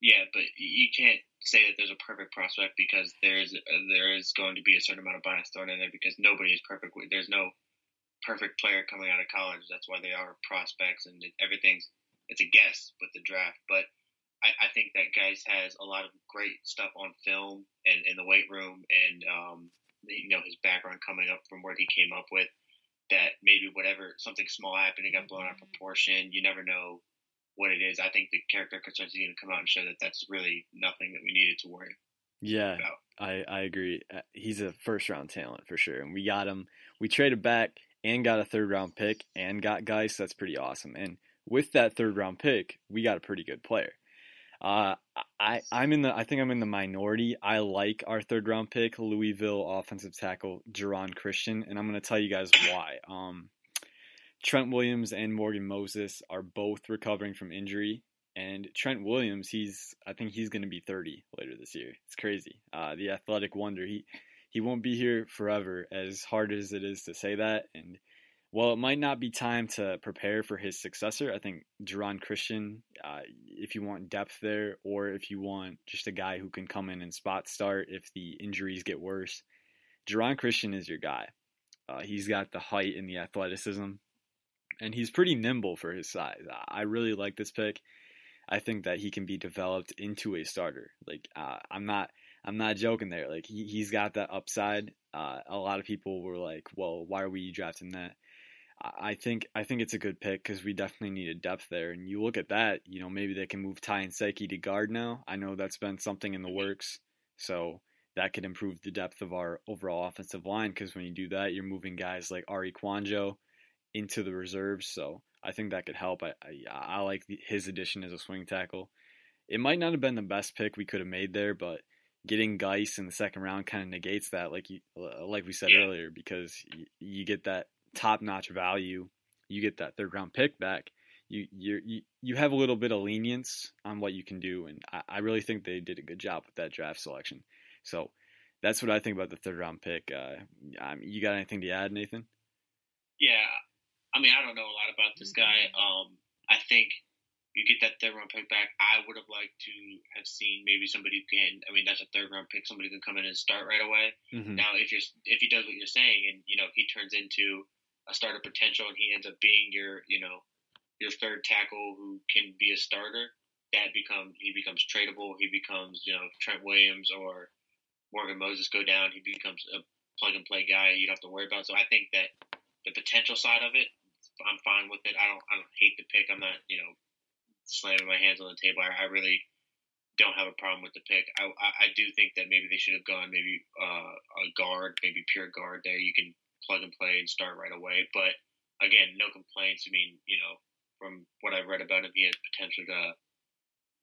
Yeah, but you can't say that there's a perfect prospect because there's there is going to be a certain amount of bias thrown in there because nobody is perfect. There's no perfect player coming out of college. That's why they are prospects and everything's it's a guess with the draft. But I, I think that Guice has a lot of great stuff on film and in the weight room and um, you know his background coming up from where he came up with that maybe whatever something small happened, it got blown out of proportion. You never know what it is. I think the character concerns is going to come out and show that that's really nothing that we needed to worry. Yeah, about. I I agree. Uh, he's a first round talent for sure, and we got him. We traded back and got a third round pick and got Guice. That's pretty awesome. And with that third round pick, we got a pretty good player. Uh, I I'm in the I think I'm in the minority. I like our third round pick, Louisville offensive tackle Geron Christian, and I'm going to tell you guys why. Um, Trent Williams and Morgan Moses are both recovering from injury. And Trent Williams, he's I think he's going to be 30 later this year. It's crazy. Uh, the athletic wonder. He he won't be here forever. As hard as it is to say that, and while it might not be time to prepare for his successor, I think Geron Christian, uh, if you want depth there, or if you want just a guy who can come in and spot start if the injuries get worse, Geron Christian is your guy. Uh, he's got the height and the athleticism and he's pretty nimble for his size. I really like this pick. I think that he can be developed into a starter. Like uh, I'm not I'm not joking there. Like he he's got that upside. Uh, a lot of people were like, "Well, why are we drafting that?" I think I think it's a good pick because we definitely need a depth there. And you look at that, you know, maybe they can move Ty Nsekhe to guard now. I know that's been something in the works, so that could improve the depth of our overall offensive line. Because when you do that, you're moving guys like Arie Kouandjio, into the reserves. So I think that could help. I I, I like the, his addition as a swing tackle. It might not have been the best pick we could have made there, but getting Guice in the second round kind of negates that, like you, like we said yeah. earlier, because you, you get that top notch value, you get that third round pick back. You you you have a little bit of lenience on what you can do, and I, I really think they did a good job with that draft selection. So that's what I think about the third round pick. Uh, you got anything to add, Nathan? Yeah, I mean, I don't know a lot about this guy. Um, I think you get that third round pick back. I would have liked to have seen maybe somebody who can. I mean, that's a third round pick. Somebody can come in and start right away. Mm-hmm. Now, if you're if he does what you're saying, and you know he turns into a starter potential, and he ends up being your you know your third tackle who can be a starter, that becomes he becomes tradable. He becomes you know Trent Williams or Morgan Moses go down. He becomes a plug and play guy you don't have to worry about. So I think that the potential side of it I'm fine with it. I don't I don't hate the pick. I'm not you know slamming my hands on the table. I, I really don't have a problem with the pick. I, I, I do think that maybe they should have gone maybe uh, a guard, maybe pure guard there. You can plug and play and start right away. But again, no complaints. I mean, you know, from what I've read about him, he has potential to,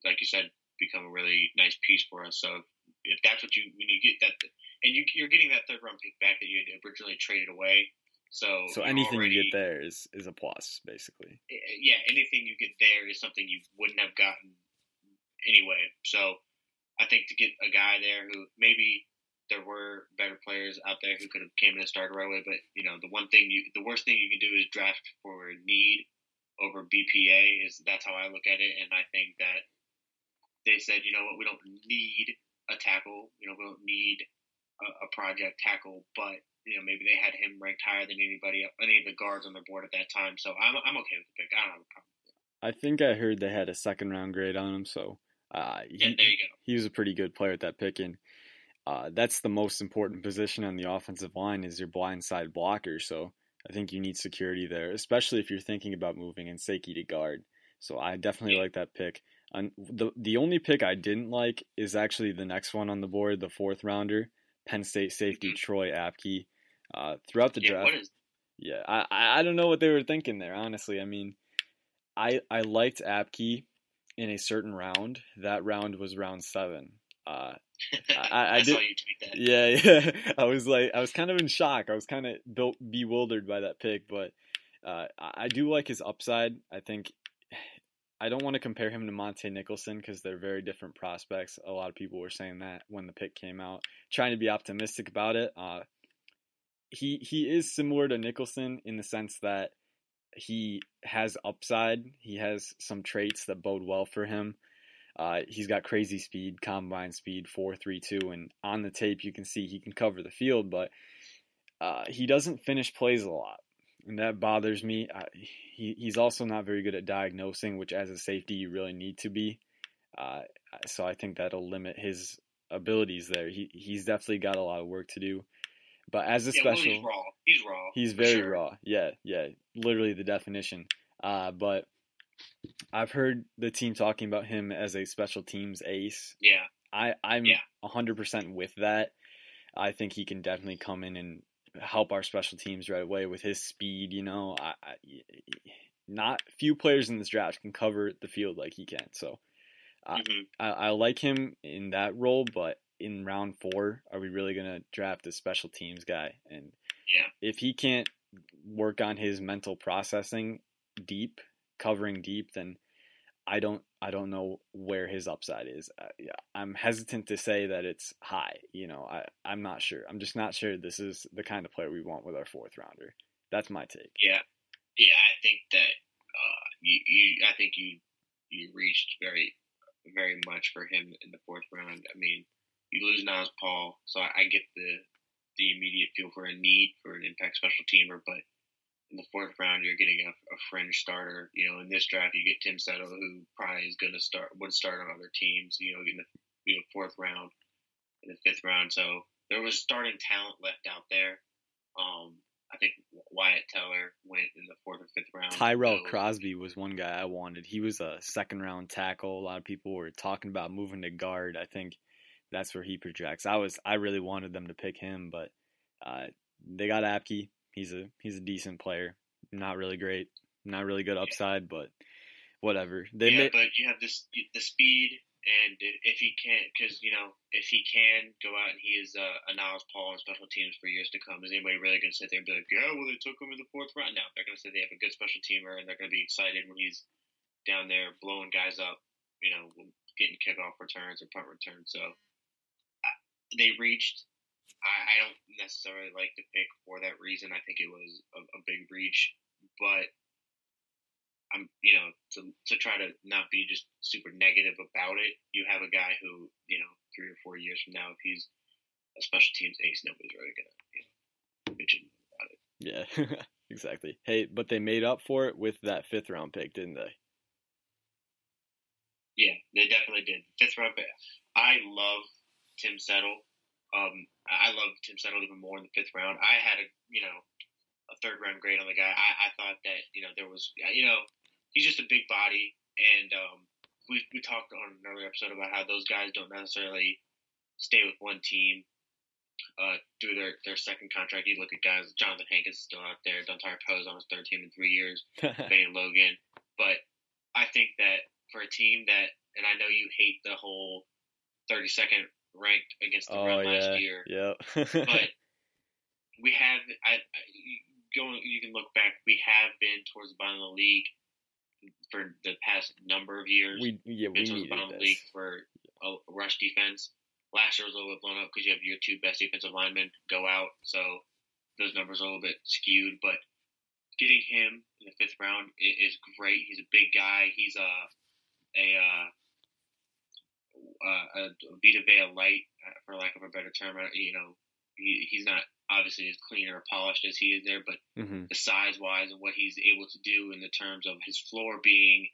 like you said, become a really nice piece for us. So if that's what you when you get that, and you, you're getting that third round pick back that you had originally traded away so so anything already, you get there is is a plus, basically. Eh, eh, yeah, anything you get there is something you wouldn't have gotten anyway. So I think to get a guy there who maybe there were better players out there who could have came in and started right away, but you know the one thing you the worst thing you can do is draft for need over BPA is that's how I look at it, and I think that they said you know what we don't need a tackle, you know we don't need a, a project tackle, but you know, maybe they had him ranked higher than anybody, any of the guards on the board at that time. So I'm, I'm okay with the pick. I don't have a problem. I think I heard they had a second round grade on him, so uh, he, yeah, there you go. He was a pretty good player at that pick, and uh, that's the most important position on the offensive line is your blind side blocker. So I think you need security there, especially if you're thinking about moving Nsekhe to guard. So I definitely yeah. like that pick. And the the only pick I didn't like is actually the next one on the board, the fourth rounder, Penn State safety mm-hmm. Troy Apke. Uh, throughout the yeah, draft, yeah, I I don't know what they were thinking there. Honestly, I mean, I I liked Apke in a certain round. That round was round seven. Uh, I, I, I did. Yeah, yeah. I was like, I was kind of in shock. I was kind of built bewildered by that pick, but uh, I do like his upside. I think I don't want to compare him to Montae Nicholson because they're very different prospects. A lot of people were saying that when the pick came out, trying to be optimistic about it. Uh, he he is similar to Nicholson in the sense that he has upside. He has some traits that bode well for him. Uh, he's got crazy speed, combine speed, four three two, and on the tape you can see he can cover the field, but uh, he doesn't finish plays a lot, and that bothers me. Uh, he he's also not very good at diagnosing, which as a safety you really need to be. Uh, so I think that'll limit his abilities there. He he's definitely got a lot of work to do. But as a yeah, special, he's raw. He's raw. He's very sure. raw. Yeah, yeah, literally the definition. Uh, but I've heard the team talking about him as a special teams ace. Yeah, I I'm Yeah. a hundred percent with that. I think he can definitely come in and help our special teams right away with his speed. You know, I, I, not few players in this draft can cover the field like he can. So Uh, hmm I, I like him in that role, but in round four, are we really going to draft a special teams guy? And Yeah. if he can't work on his mental processing deep, covering deep, then I don't I don't know where his upside is. Uh, yeah, I'm hesitant to say that it's high. You know, I I'm not sure. I'm just not sure this is the kind of player we want with our fourth rounder. That's my take. Yeah, yeah. I think that uh, you, you, I think you, you reached very, very much for him in the fourth round. I mean, you lose Niles Paul, so I, I get the, the immediate feel for a need for an impact special teamer, but in the fourth round, you're getting a, a fringe starter. You know, in this draft, you get Tim Settle, who probably is going to start, would start on other teams. You know, in the you know, fourth round, in the fifth round. So there was starting talent left out there. Um, I think Wyatt Teller went in the fourth or fifth round. Tyrell So, Crosby was one guy I wanted. He was a second round tackle. A lot of people were talking about moving to guard. I think that's where he projects. I was I really wanted them to pick him, but uh, they got Apke. He's a he's a decent player. Not really great. Not really good upside, but whatever. They yeah, made, but you have this the speed, and if, if he can't, because you know, if he can go out and he is uh, a Niles Paul on special teams for years to come, is anybody really going to sit there and be like, yeah, well, they took him in the fourth round? No, they're going to say they have a good special teamer, and they're going to be excited when he's down there blowing guys up, you know, getting kickoff returns or punt returns. So they reached. I, I don't necessarily like the pick for that reason. I think it was a, a big reach, but I'm, you know, to to try to not be just super negative about it. You have a guy who, you know, three or four years from now, if he's a special teams ace, nobody's really gonna, you know, mention about it. yeah, exactly. Hey, but they made up for it with that fifth round pick, didn't they? Yeah, they definitely did. Fifth round pick. I love Tim Settle. Um, I love Tim Settle even more in the fifth round. I had a, you know, a third round grade on the guy. I, I thought that, you know, there was, you know, he's just a big body, and um, we we talked on an earlier episode about how those guys don't necessarily stay with one team uh, through their, their second contract. You look at guys, Johnathan Hankins is still out there, Dontari Poe's on his third team in three years, Bennie Logan. But I think that for a team that, and I know you hate the whole 32nd ranked against the oh run yeah, last year, yep. but we have, I, I going, you can look back, we have been towards the bottom of the league for the past number of years. we yeah we been towards the bottom of the league for a rush defense. Last year was a little bit blown up because you have your two best defensive linemen go out, so those numbers are a little bit skewed. But getting him in the fifth round is great. He's a big guy. He's a a uh, uh, a Vita Vea light, uh, for lack of a better term. Uh, You know, he, he's not obviously as clean or polished as he is there, but hmm the size wise and what he's able to do in the terms of his floor being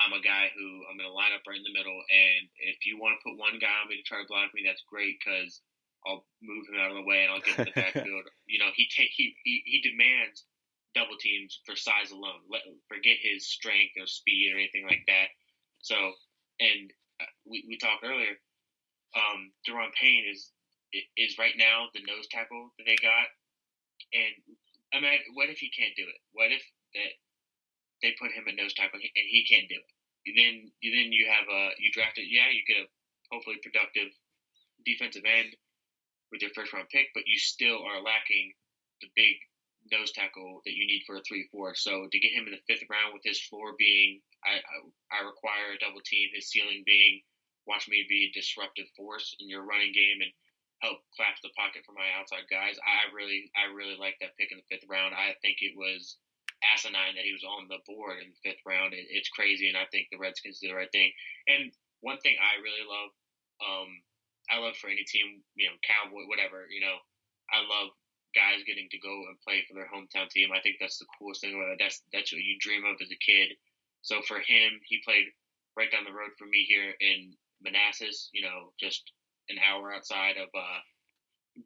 I'm a guy who I'm going to line up right in the middle, and if you want to put one guy on me to try to block me, that's great because I'll move him out of the way and I'll get in the backfield. You know, he take he, he he demands double teams for size alone. Let forget his strength or speed or anything like that. So, and we we talked earlier. Um, Da'Ron Payne is is right now the nose tackle that they got, and I mean, what if he can't do it? What if that they put him at nose tackle and he can't do it? Then then you have a you draft it. Yeah, you get a hopefully productive defensive end with your first round pick, but you still are lacking the big nose tackle that you need for a three four. So to get him in the fifth round with his floor being I I, I require a double team, his ceiling being watch me be a disruptive force in your running game and help collapse the pocket for my outside guys. I really I really like that pick in the fifth round. I think it was asinine that he was on the board in the fifth round. It, it's crazy, and I think the Redskins did the right thing. And one thing I really love, um, I love for any team, you know, Cowboy, whatever, you know, I love guys getting to go and play for their hometown team. I think that's the coolest thing. That's that's what you dream of as a kid. So for him, he played right down the road from me here in Manassas. You know, just an hour outside of uh,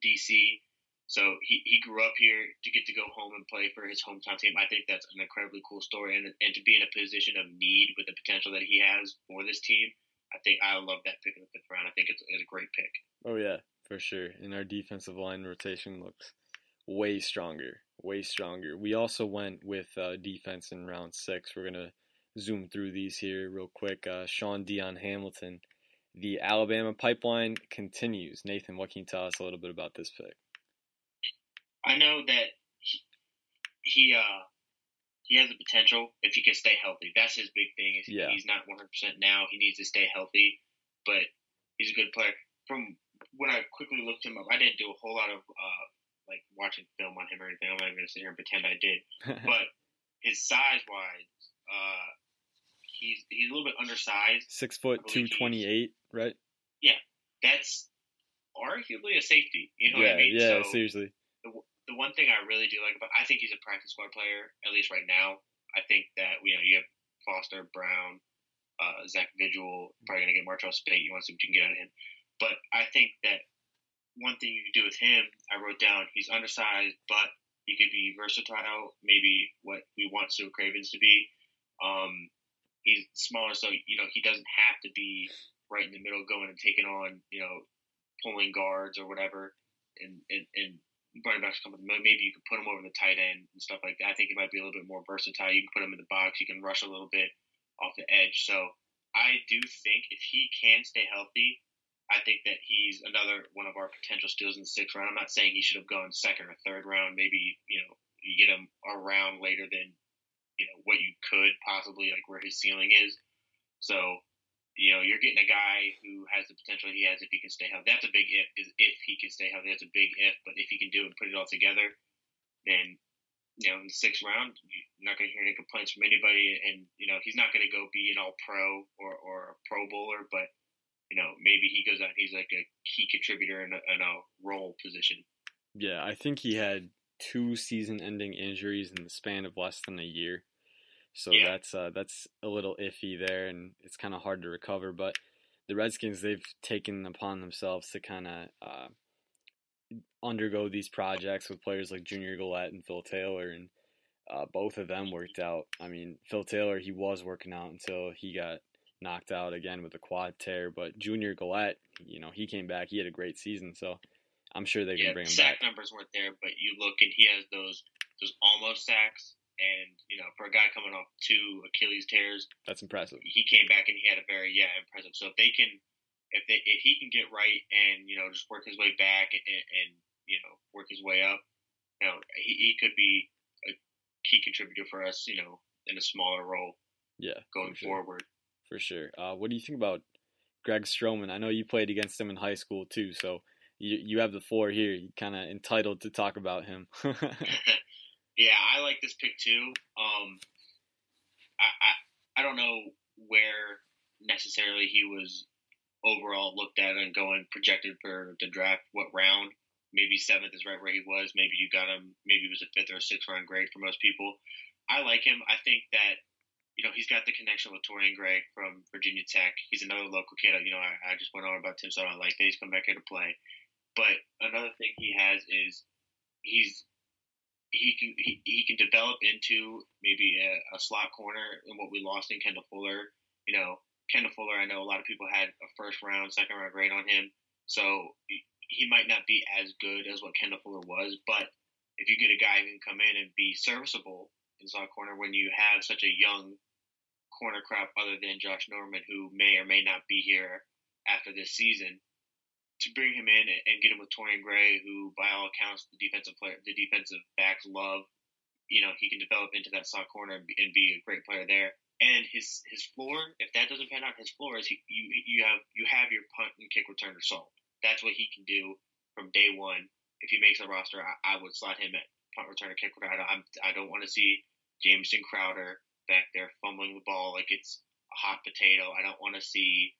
DC. So he, he grew up here to get to go home and play for his hometown team. I think that's an incredibly cool story, and and to be in a position of need with the potential that he has for this team, I think I love that pick in the fifth round. I think it's, it's a great pick. Oh yeah, for sure. And our defensive line rotation looks way stronger, way stronger. We also went with uh, defense in round six. We're gonna zoom through these here real quick. Uh, Shaun Dion Hamilton. The Alabama pipeline continues. Nathan, what can you tell us a little bit about this pick? I know that he, he uh he has the potential if he can stay healthy. That's his big thing. Is yeah. he's not 100 percent now. He needs to stay healthy, but he's a good player. From when I quickly looked him up, I didn't do a whole lot of uh, like watching film on him or anything. I'm not even gonna sit here and pretend I did. but his size wise, uh, he's he's a little bit undersized. Six foot two twenty eight, right? Yeah, that's arguably a safety. You know yeah, what I mean? Yeah, so seriously. The, the one thing I really do like about I think he's a practice squad player at least right now. I think that you know you have Foster, Brown, uh, Zach Vigil, probably gonna get Martrell Spaight. You want to see what you can get out of him, but I think that one thing you can do with him, I wrote down, he's undersized, but he could be versatile, maybe what we want Su'a Cravens to be. Um, he's smaller, so you know he doesn't have to be right in the middle, going and taking on you know pulling guards or whatever, and and, and running backs come. Maybe you could put him over the tight end and stuff like that. I think he might be a little bit more versatile. You can put him in the box. You can rush a little bit off the edge. So I do think if he can stay healthy, I think that he's another one of our potential steals in the sixth round. I'm not saying he should have gone second or third round. Maybe you know you get him around later than you know what you could possibly like where his ceiling is. So you know you're getting a guy who has the potential he has if he can stay healthy. That's a big if. Is if he can stay healthy. That's a big if. But if he can do it and put it all together, then you know in the sixth round you're not going to hear any complaints from anybody. And you know he's not going to go be an all pro or or a pro bowler, but you know, maybe he goes out. He's like a key contributor in a, in a role position. Yeah, I think he had two season-ending injuries in the span of less than a year. So Yeah. that's uh, that's a little iffy there, and it's kind of hard to recover. But the Redskins, they've taken upon themselves to kind of uh, undergo these projects with players like Junior Galette and Phil Taylor, and uh, both of them worked out. I mean, Phil Taylor, he was working out until he got knocked out again with a quad tear, but Junior Galette, you know, he came back. He had a great season, so I'm sure they can yeah, bring him sack back. numbers weren't there, but you look and he has those those almost sacks. And you know, for a guy coming off two Achilles tears, That's impressive. he came back and he had a very yeah impressive. So if they can, if they if he can get right and you know just work his way back and, and you know work his way up, you know he, he could be a key contributor for us. You know, in a smaller role Yeah, going for sure. forward. For sure. Uh, what do you think about Greg Stroman? I know you played against him in high school too, so you you have the floor here. You kind of entitled to talk about him. yeah, I like this pick too. Um, I, I I don't know where necessarily he was overall looked at and going projected for the draft. What round? Maybe seventh is right where he was. Maybe you got him. Maybe it was a fifth or a sixth round grade for most people. I like him. I think that you know he's got the connection with Torrian Gray from Virginia Tech. He's another local kid. You know, I, I just went on about Tim, so I like that he's come back here to play. But another thing he has is he's he can he, he can develop into maybe a, a slot corner in what we lost in Kendall Fuller. You know, Kendall Fuller. I know a lot of people had a first round, second round grade on him, so he, he might not be as good as what Kendall Fuller was. But if you get a guy who can come in and be serviceable in slot corner when you have such a young corner crop other than Josh Norman, who may or may not be here after this season, to bring him in and get him with Torrian Gray, who by all accounts the defensive player, the defensive backs love. You know, he can develop into that slot corner and be, a great player there. And his his floor, if that doesn't pan out, his floor is he, you you have you have your punt and kick returner solved. That's what he can do from day one. If he makes the roster, I, I would slot him at punt returner, kick returner. I, I don't want to see Jamison Crowder back there fumbling the ball like it's a hot potato. I don't want to see